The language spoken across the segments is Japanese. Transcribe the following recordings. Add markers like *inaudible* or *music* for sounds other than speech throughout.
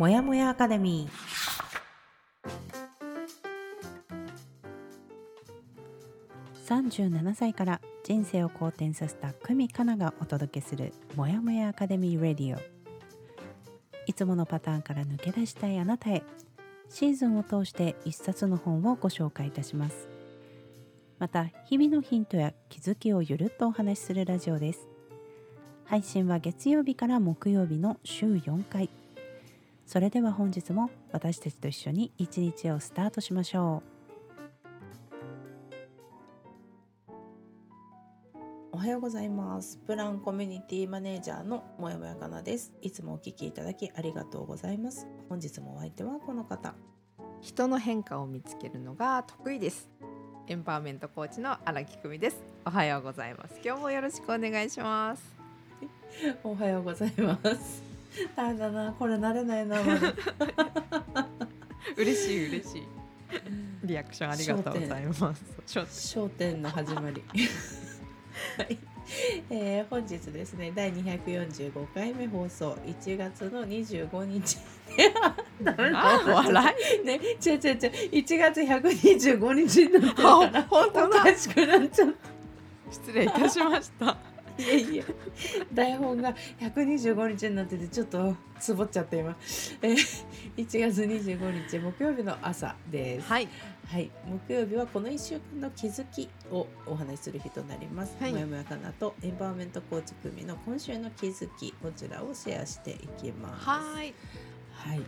もやもやアカデミー。37歳から人生を好転させた久美かながお届けするもやもやアカデミーレディオ。いつものパターンから抜け出したいあなたへシーズンを通して一冊の本をご紹介いたします。また日々のヒントや気づきをゆるっとお話しするラジオです。配信は月曜日から木曜日の週4回。それでは本日も私たちと一緒に一日をスタートしましょう。おはようございます。プランコミュニティマネージャーのもやもやかなです。いつもお聞きいただきありがとうございます。本日もお相手はこの方。人の変化を見つけるのが得意です。エンパワーメントコーチの荒木久美です。おはようございます。今日もよろしくお願いします。*laughs* おはようございます大変だなこれ慣れないな嬉しい嬉しい。リアクションありがとうございます。焦点。の始まり。はい、えー、本日ですね第245回目放送。1月の25日あ笑い。ね違う違う違う。1月125日になってるから。本当おかしくなっちゃった。失礼いたしましたいやいや台本が125日になっててちょっとつぼっちゃって今、えー、1月25日木曜日の朝です。はい、はい、木曜日はこの1週間の気づきをお話しする日となります、はい。もやもやかなとエンパワーメントコーチ組の今週の気づきこちらをシェアしていきます。はい。はい。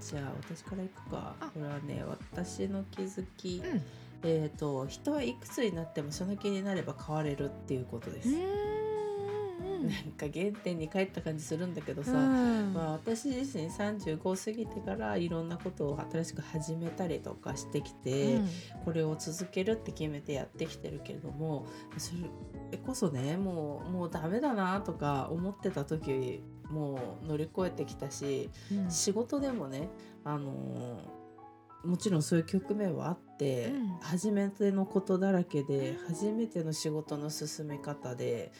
じゃあ私からいくか。あ。これはね私の気づき、うんえっ、と人はいくつになってもその気になれば変われるっていうことです、なんか原点に帰った感じするんだけどさ、まあ、私自身35過ぎてからいろんなことを新しく始めたりとかしてきて、これを続けるって決めてやってきてるけれどもそれこそねもうもうダメだなとか思ってた時もう乗り越えてきたし、うん。仕事でもねあのーもちろんそういう局面はあって、うん。初めてのことだらけで初めての仕事の進め方で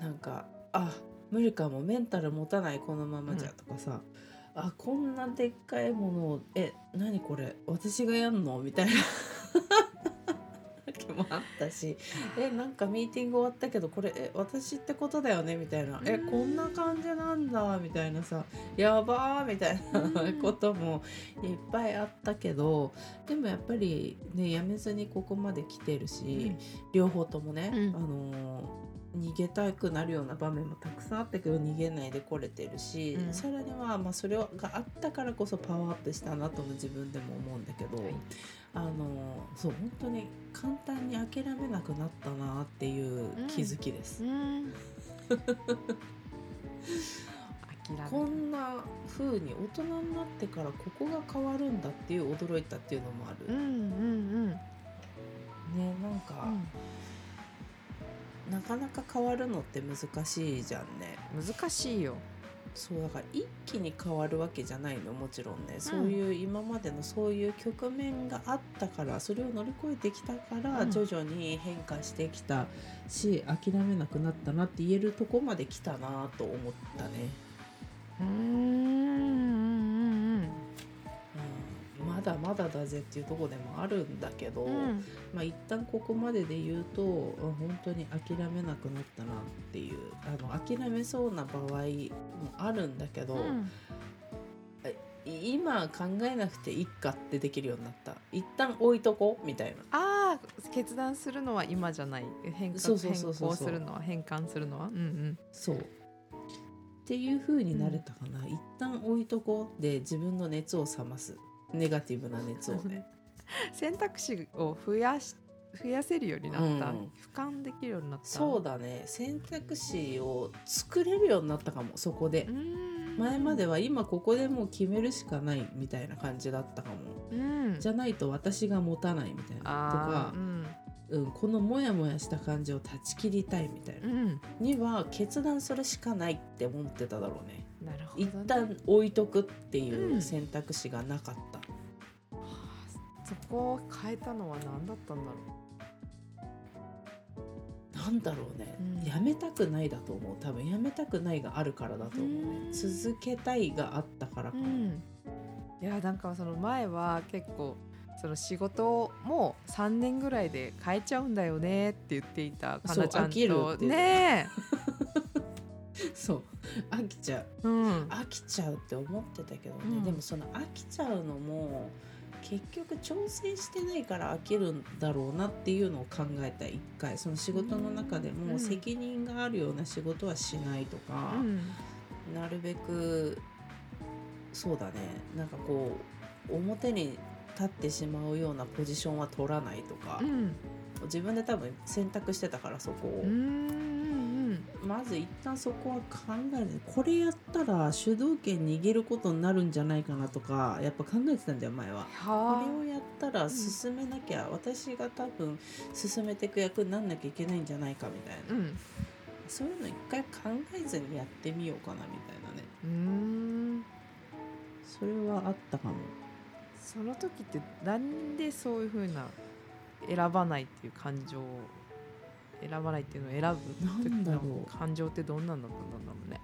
なんかあ無理かもメンタル持たないこのままじゃとかさ、あこんなでっかいものをえ何これ私がやんの？みたいな。時もあったしえなんかミーティング終わったけどこれえ私ってことだよね？みたいな。えうんこんな感じなんだみたいなさやばーみたいなうん。こともいっぱいあったけどでもやっぱりねやめずにここまで来てるし、両方ともね、うん。あのー逃げたくなるような場面もたくさんあったけど逃げないで来れてるし、うん。それにはまあそれがあったからこそパワーアップしたなとも自分でも思うんだけど、はい。あのーそう本当に簡単に諦めなくなったなっていう気づきです。うん *laughs* 諦めこんな風に大人になってからここが変わるんだっていう驚いたっていうのもある。うんうんねなんか、うん。なかなか変わるのって難しいじゃんね。難しいよ。そうだから一気に変わるわけじゃないのもちろんね、そういう今までのそういう局面があったからそれを乗り越えてきたから、うん。徐々に変化してきたし諦めなくなったなって言えるとこまで来たなと思ったね。うん。うんうんうんまだまだだぜっていうところでもあるんだけど、うん。まあ一旦ここまでで言うとうん本当に諦めなくなったなっていうあの諦めそうな場合もあるんだけど、うん。い今考えなくていいかってできるようになった。一旦置いとこうみたいな。ああ決断するのは今じゃない。変更するのは変換するのは。うんうん。そうっていう風になれたかな、一旦置いとこう。で自分の熱を冷ます。ネガティブな熱を。ね。*laughs* 選択肢を増やし増やせるようになった、うん。俯瞰できるようになった。そうだね。選択肢を作れるようになったかもそこで。う、ん。前までは今ここでもう決めるしかないみたいな感じだったかも。うん。じゃないと私が持たないみたいなとあかー、うんうん、このモヤモヤした感じを断ち切りたいみたいな。うん。には決断するしかないって思ってただろうね。なるほど、一ね、旦置いとくっていううん。選択肢がなかった、はあそこを変えたのは何だったんだろなんだろうね、うん。やめたくないだと思う。多分やめたくないがあるからだと思うね。うん。続けたいがあったからかも、うん、いやなんかその前は結構その仕事も3年ぐらいで変えちゃうんだよねって言っていたかなちゃんと。ねそう *laughs* 飽きちゃうえ、うん、飽きちゃうって思ってたけどね、うん。でもその飽きちゃうのも結局挑戦してないから飽きるんだろうなっていうのを考えた一回。その仕事の中でうん。も責任があるような仕事はしないとか、うん。なるべくそうだね。なんかこう表に立ってしまうようなポジションは取らないとか、うん。自分で多分選択してたからそこを、うんうんまず一旦そこは考える。これやったら主導権握ることになるんじゃないかなとかやっぱ考えてたんだよ前は。こはれをやったら進めなきゃ、私が多分進めていく役になんなきゃいけないんじゃないかみたいな、うん。そういうの一回考えずにやってみようかなみたいなね。うん。それはあったかも。その時ってなんでそういう風な選ばないっていう感情を選ばないっていうのを選ぶ時の感情ってどんなんだったんだろうね。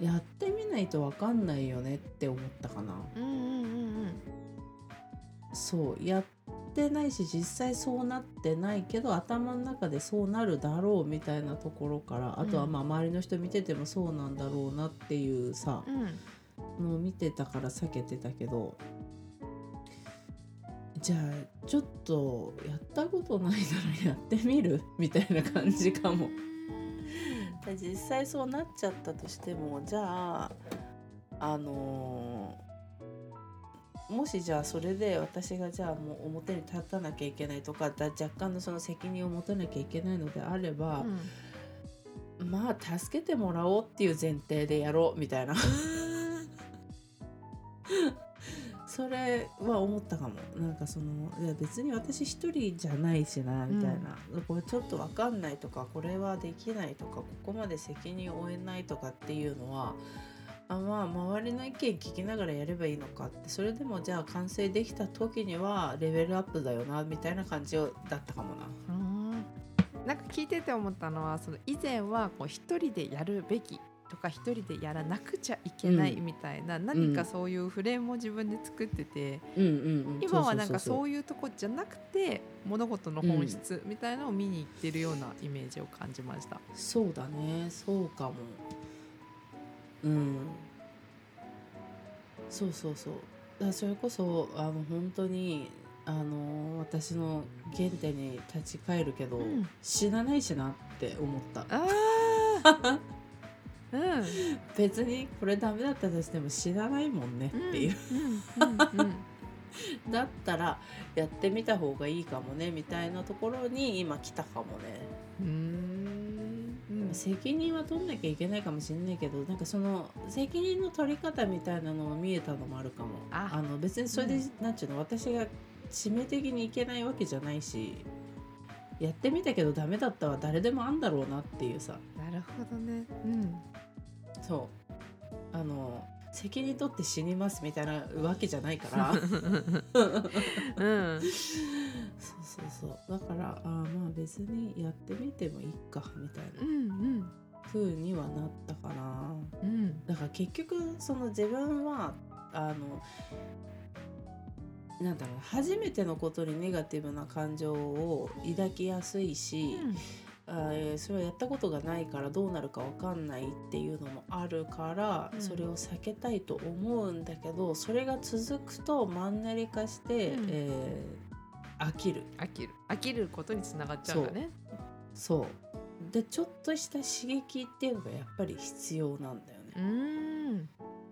やってみないと分かんないよねって思ったかな。うんうんうんそうやってないし実際そうなってないけど頭の中でそうなるだろうみたいなところからあとはうん。まあ周りの人見ててもそうなんだろうなっていうさうんうんのを見てたから避けてたけどじゃあちょっとやったことないならやってみる？*laughs* みたいな感じかも。で実際そうなっちゃったとしてもじゃああのーもしじゃあそれで私がじゃあもう表に立たなきゃいけないとかだ若干のその責任を持たなきゃいけないのであれば、まあ助けてもらおうっていう前提でやろうみたいな *laughs* れは思ったかも。なんかそのいや別に私一人じゃないしなみたいな、これちょっと分かんないとかこれはできないとかここまで責任を負えないとかっていうのはあまあ周りの意見聞きながらやればいいのかって。それでもじゃあ完成できた時にはレベルアップだよなみたいな感じだったかもな。うん。なんか聞いてて思ったのはその以前はこう一人でやるべきとか一人でやらなくちゃいけないみたいな、何かそういうフレームを自分で作ってて、うんうんうん、今はなんかうそういうとこじゃなくて物事の本質みたいなのを見に行ってるようなイメージを感じました。そうだね。そうかも。うん。そうそうそう。だそれこそあの本当にあの私の原点に立ち返るけど、うん。死なないしなって思った。ああ *laughs* うん。別にこれダメだったとしても死なないもんねっていう、*laughs* だったらやってみた方がいいかもねみたいなところに今来たかもね。うん。うん。責任は取んなきゃいけないかもしれないけどなんかその責任の取り方みたいなのも見えたのもあるかも。あ。の別にそれで、うん。なんちゅうの私が致命的にいけないわけじゃないしやってみたけどダメだったは誰でもあんだろうなっていうさ。なるほどね。うんそう。あの責任取って死にますみたいなわけじゃないから。うん。そうそうそう。だからあーまあ別にやってみてもいいかみたいうんな風にはなったかな。うん。だから結局その自分はあのなんだろう初めてのことにネガティブな感情を抱きやすいし、あーえーそれはやったことがないからどうなるかわかんないっていうのもあるから、うん。それを避けたいと思うんだけどそれが続くとマンネリ化して、うん。えー飽きる。飽きる。飽きることにつながっちゃうんだね。そう。でちょっとした刺激っていうのがやっぱり必要なんだよね。うん。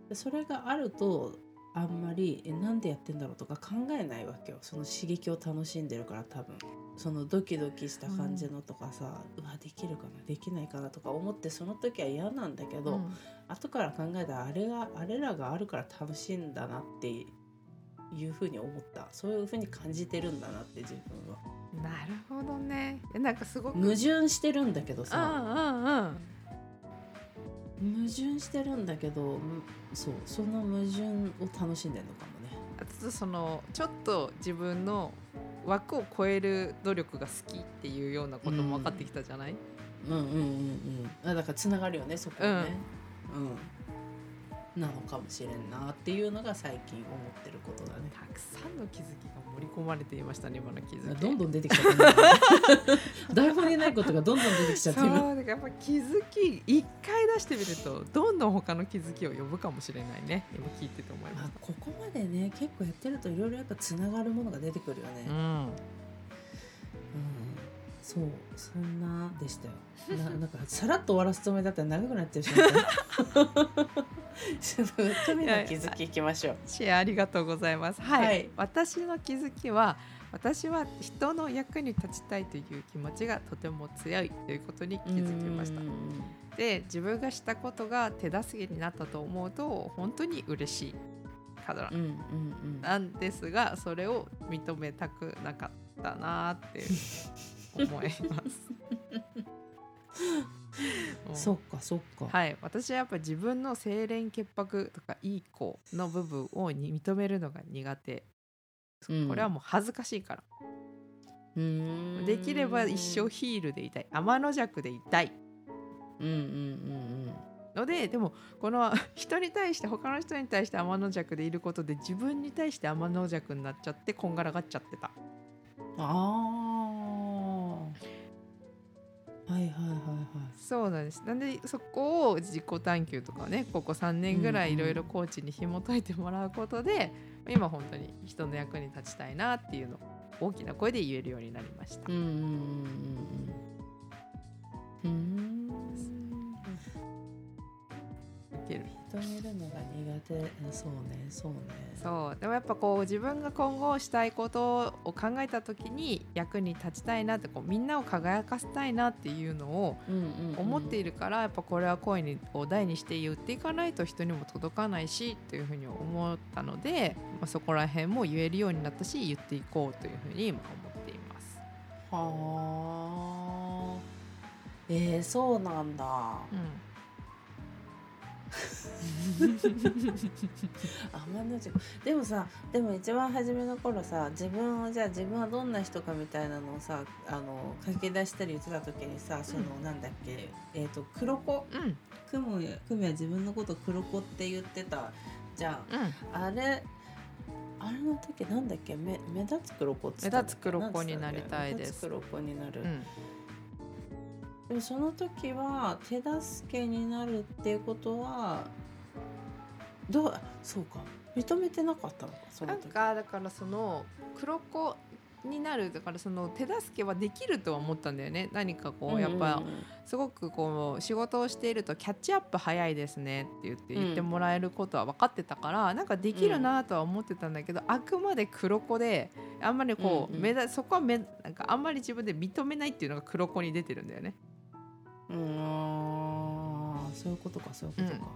でそれがあるとあんまりえなんでやってんだろうとか考えないわけよ。その刺激を楽しんでるから多分そのドキドキした感じのとかさ、うわできるかなできないかなとか思ってその時は嫌なんだけど、うん。後から考えたらあれがあれらがあるから楽しいんだなっていうふうに思った。そういうふうに感じてるんだなって自分は。なるほどね。えなんかすごく矛盾してるんだけどうんさ矛盾してるんだけどむそうその矛盾を楽しんでるのかもね。あとそのちょっと自分の枠を超える努力が好きっていうようなことも分かってきたじゃない、うんうんうんうん。あだからつながるよねそこはね。うん、なのかもしれんなっていうのが最近思ってることだね。たくさんの気づきが盛り込まれていましたね今の気づき。どんどん出てきちゃって台本にないことがどんどん出てきちゃってそう今だからやっぱ気づき一回出してみるとどんどん他の気づきを呼ぶかもしれないね。今聞いてて思いまあしここまでね結構やってるといろいろやっぱつながるものが出てくるよね、た、うん。うん、そうそんなでしたよ。な *laughs* なんかさらっと終わらすつもりだったら長くなってしまったちょっと神の気づきいきましょう。シェアありがとうございます。はい、はい。私の気づきは私は人の役に立ちたいという気持ちがとても強いということに気づきました。うん。で自分がしたことが手助けになったと思うと本当に嬉しいかなんですがそれを認めたくなかったなって *laughs* 思います。う *laughs* んそっかそっか、はい、私はやっぱ自分の清廉潔白とかいい子の部分をに認めるのが苦手、うんこれはもう恥ずかしいから、うーん。できれば一生ヒールでいたい。天の弱でいたい。うんうんうんのででもこの人に対して他の人に対して天の弱でいることで自分に対して天の弱になっちゃってこんがらがっちゃってた。うんああはいはいはいはい。そうなんです。なんでそこを自己探求とかねここ3年ぐらいいろいろコーチに紐解いてもらうことで、今本当に人の役に立ちたいなっていうのを大きな声で言えるようになりました。うんうんうん。うんうんうんいけるのが苦手。そうねそうね。そう。でもやっぱこう自分が今後したいことを考えた時に役に立ちたいなってこうみんなを輝かせたいなっていうのを思っているからやっぱこれは声にを大にして言っていかないと人にも届かないしというふうに思ったので、まあ、そこら辺も言えるようになったし言っていこうというふうに今思っています。はあ。えー、そうなんだ。うん天の弱でもさでも一番初めの頃さ自分をじゃあ自分はどんな人かみたいなのをさあの書き出したり言ってた時にさその、うなんだっけえっ、と黒子？うん。クムは自分のこと黒子って言ってた。じゃんうん。あれあれの時なんだっけ？目目立つ黒子っつ目立つ黒子になりたいです。目立つ黒子になる、うんでもその時は手助けになるっていうことはどうそうか認めてなかったのかそのなん時かだからその黒子になるだからその手助けはできるとは思ったんだよね。何かこうやっぱすごくこう仕事をしているとキャッチアップ早いですねって言ってうん言ってもらえることは分かってたから、なんかできるなとは思ってたんだけど、あくまで黒子であんまりこう、うんうん目立そこはめなんかあんまり自分で認めないっていうのが黒子に出てるんだよね。うーんそういうことかそういうことか、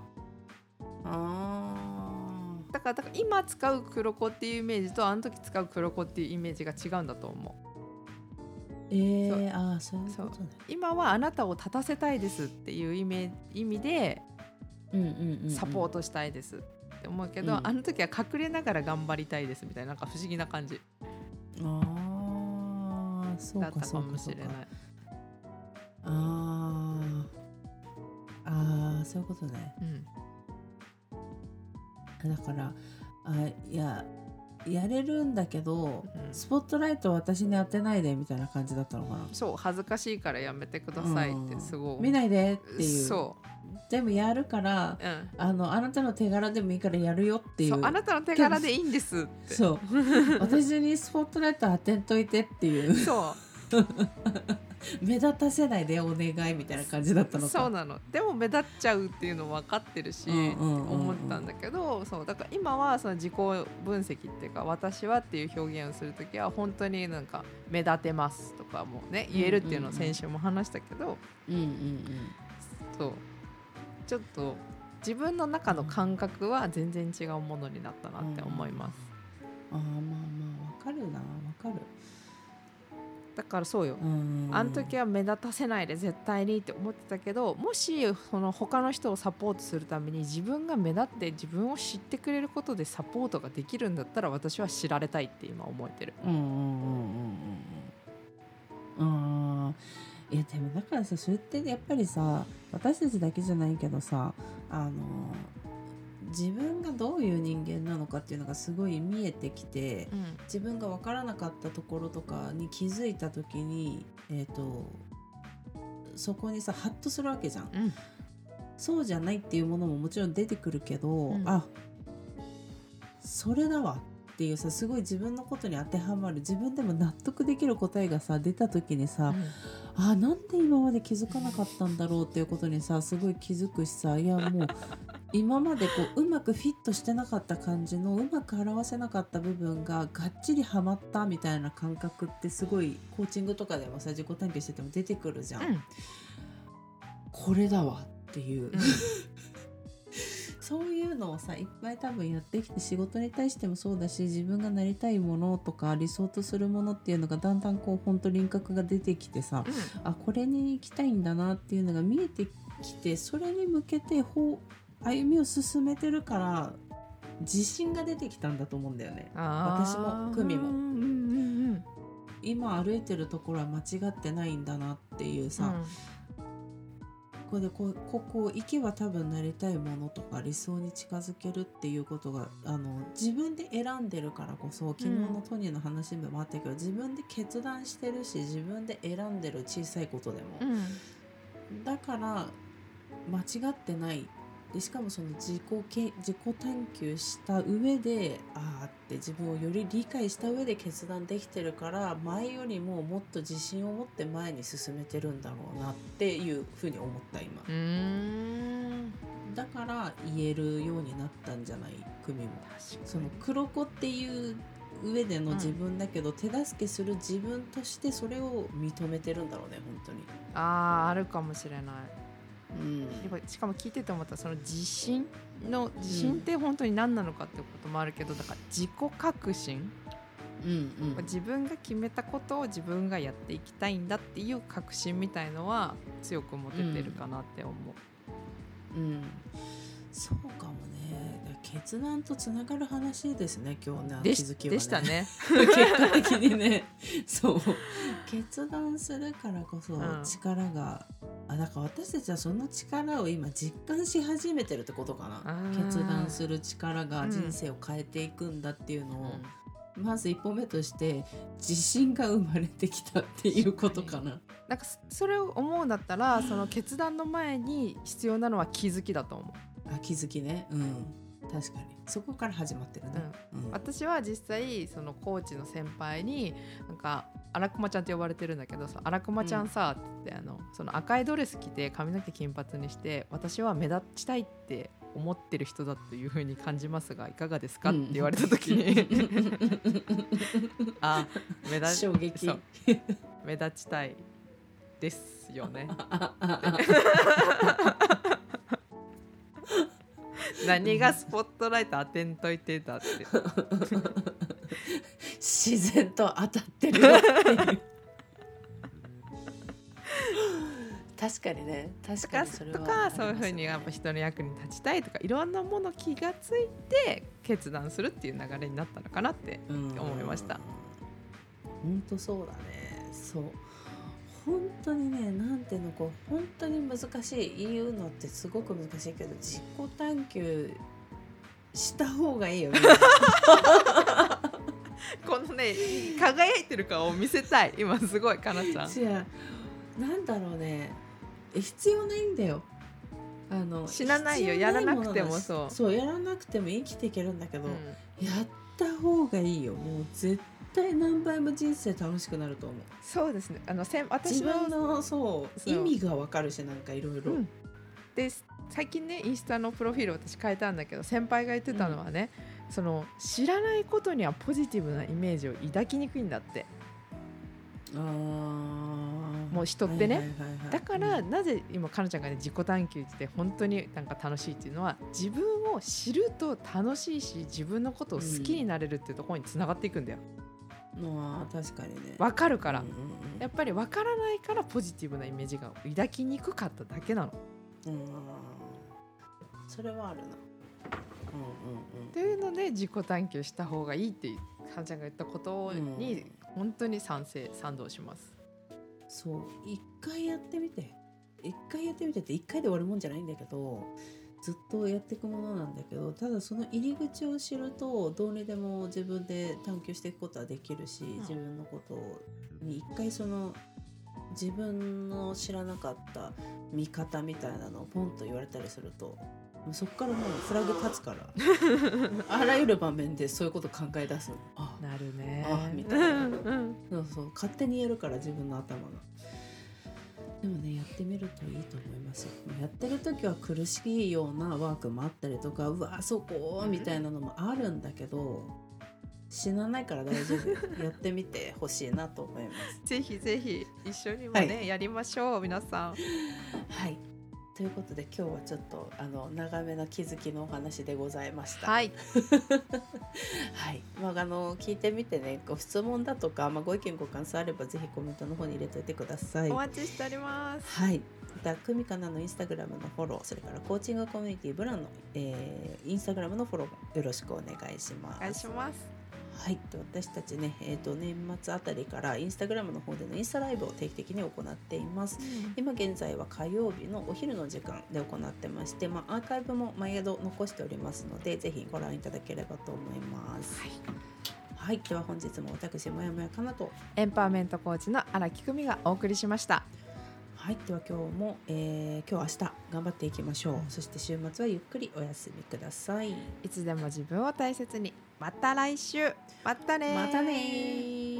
あだからだから今使う黒子っていうイメージとあの時使う黒子っていうイメージが違うんだと思う。ーえー、あーそういうことね。今はあなたを立たせたいですっていう意味意味でうんうんうんうん。サポートしたいですって思うけど、うん。あの時は隠れながら頑張りたいですみたいななんか不思議な感じ。ああそうか。だったかもしれない。あー。あーそういうことね。うん。だからあいややれるんだけど、うん。スポットライトを私に当てないでみたいな感じだったのかな。そう恥ずかしいからやめてくださいってすごい、見ないでっていう。そ全部やるからう,、うん、あのあなたの手柄でもいいからやるよっていう。そうあなたの手柄でいいんですって。そう。*laughs* 私にスポットライト当てんといてっていう。そう *laughs* *laughs* 目立たせないでお願いみたいな感じだったのか。そうなの。でも目立っちゃうっていうの分かってるし、うんうんうんうん。思ったんだけどそうだから今はその自己分析っていうか私はっていう表現をする時は本当になんか目立てますとかもね言えるっていうのを先週も話したけど、うんうんうん。そう。ちょっと自分の中の感覚は全然違うものになったなって思います。あーまあまあわかるなわかるだからそうよ。うん。あの時は目立たせないで絶対にって思ってたけどもしその他の人をサポートするために自分が目立って自分を知ってくれることでサポートができるんだったら私は知られたいって今思えてる。うんうんうんうんうん。うんいやでもだからさそれってやっぱりさ私たちだけじゃないけどさあの自分がどういう人間なのかっていうのがすごい見えてきて自分が分からなかったところとかに気づいた時にえっ、とそこにさハッとするわけじゃん。うん。そうじゃないっていうものももちろん出てくるけど、うん。あそれだわっていうさすごい自分のことに当てはまる自分でも納得できる答えがさ出た時にさ、あなんで今まで気づかなかったんだろうっていうことにさすごい気づくしさいやもう今までこううまくフィットしてなかった感じのうまく表せなかった部分ががっちりはまったみたいな感覚ってすごいコーチングとかでもさ自己探求してても出てくるじゃん。うん。これだわっていう、うん。*laughs* そういうのをさいっぱい多分やってきて仕事に対してもそうだし自分がなりたいものとか理想とするものっていうのがだんだんこう本当輪郭が出てきてさあこれに行きたいんだなっていうのが見えてきてそれに向けてほう歩みを進めてるから自信が出てきたんだと思うんだよね。私も久美も。うんうんうん今歩いてるところは間違ってないんだなっていうさ、ここでこうここ行けば多分なりたいものとか理想に近づけるっていうことがあの自分で選んでるからこそ昨日のトニーの話でもあったけど、自分で決断してるし自分で選んでる小さいことでも、うんうん。だから間違ってないでしかもその自己け自己探求した上でああって自分をより理解した上で決断できてるから前よりももっと自信を持って前に進めてるんだろうなっていうふうに思った今。だから言えるようになったんじゃない？組も。その黒子っていう上での自分だけど、手助けする自分としてそれを認めてるんだろうね本当に。あーあるかもしれないうん。やっぱしかも聞いてて思ったその自信の自信って本当に何なのかってこともあるけどだから自己革新うんうん。自分が決めたことを自分がやっていきたいんだっていう確信みたいのは強く持ててるかなって思う。うん、そうかもね決断とつながる話ですね今日ね気づきはね。でしたね。*laughs* 結果的にね。そう。決断するからこそうん。力が、あだから私たちはその力を今実感し始めてるってことかな。決断する力がうん。人生を変えていくんだっていうのを、まず一歩目として自信が生まれてきたっていうことかな。なんかそそれを思うんだったらその決断の前に必要なのは気づきだと思う。あ気づきね。うん確かに。そこから始まってるね。うん。私は実際そのコーチの先輩になんか荒駒ちゃんって呼ばれてるんだけどさ荒駒ちゃんさってあのその赤いドレス着て髪の毛金髪にして私は目立ちたいって思ってる人だというふうに感じますがいかがですか、うん。って言われた時に。*laughs* あ目立衝撃。目立ちたいですよね何がスポットライト当てんといてだって。自然と当たってるよ。っていう確かにね。確とかかにそれはとかそういうふうにやっぱ人の役に立ちたいとかいろんなもの気がついて決断するっていう流れになったのかなってうん思いました。本当そうだね。そう本当にねなんていうのこう本当に難しい言うのってすごく難しいけど自己探求した方がいいよね。*laughs* このね輝いてる顔を見せたい。今すごいかなちゃん。違うなんだろうね。え必要ないんだよ。あの死なないよやらなくてもそう。そうやらなくても生きていけるんだけど、うん。やった方がいいよ。もう絶対何倍も人生楽しくなると思う。そうですね。あのせん私自の分のそう意味がわかるしなんかいろいろ。うん。で最近ねインスタのプロフィール私変えたんだけど先輩が言ってたのはね、その知らないことにはポジティブなイメージを抱きにくいんだって。あー。もう人ってね。はいはいはいはい。だから、うんなぜ今かなちゃんがね自己探求って本当になんか楽しいっていうのは自分を知ると楽しいし自分のことを好きになれるっていうところにつながっていくんだよ。まあ確かにね。わかるから、うんうんうん。やっぱりわからないからポジティブなイメージが抱きにくかっただけなの。うん。それはあるな。うんというので自己探求した方がいいっていうはんちゃんが言ったことうんにうん。本当に賛成賛同します。そう。一回やってみて。一回やってみてって一回で終わるもんじゃないんだけどずっとやっていくものなんだけどただその入り口を知るとどうにでも自分で探求していくことはできるし、ん自分のことに一回その自分の知らなかった見方みたいなのをポンと言われたりするとそこからもうフラグ立つから *laughs* あらゆる場面でそういうこと考え出すの。あなるね。あみたいなそうそう勝手にやるから自分の頭がでもねやってみるといいと思います。よやってる時は苦しいようなワークもあったりとかうわそこみたいなのもあるんだけど死なないから大丈夫。*laughs* やってみてほしいなと思います。ぜひぜひ一緒にもね、はやりましょう皆さん。はいということで今日はちょっとあの長めの気づきのお話でございましたはい *laughs* はい、まあ、あの聞いてみてねご質問だとか、まあ、ご意見ご感想あればぜひコメントの方に入れといてくださいお待ちしております。はい。また、久美かなのインスタグラムのフォロー、それからコーチングコミュニティブランの、えーインスタグラムのフォローもよろしくお願いします。お願いします。はい。で私たちね、えっ、と年末あたりからインスタグラムの方でのインスタライブを定期的に行っています。今現在は火曜日のお昼の時間で行ってまして、まあ、アーカイブも毎度残しておりますのでぜひご覧いただければと思います。はい、では本日も私もやもやかなとエンパワーメントコーチの荒木久美がお送りしました。はい、では今日も、えー今日明日頑張っていきましょう。そして週末はゆっくりお休みください。いつでも自分を大切に。また来週。またねーまたねー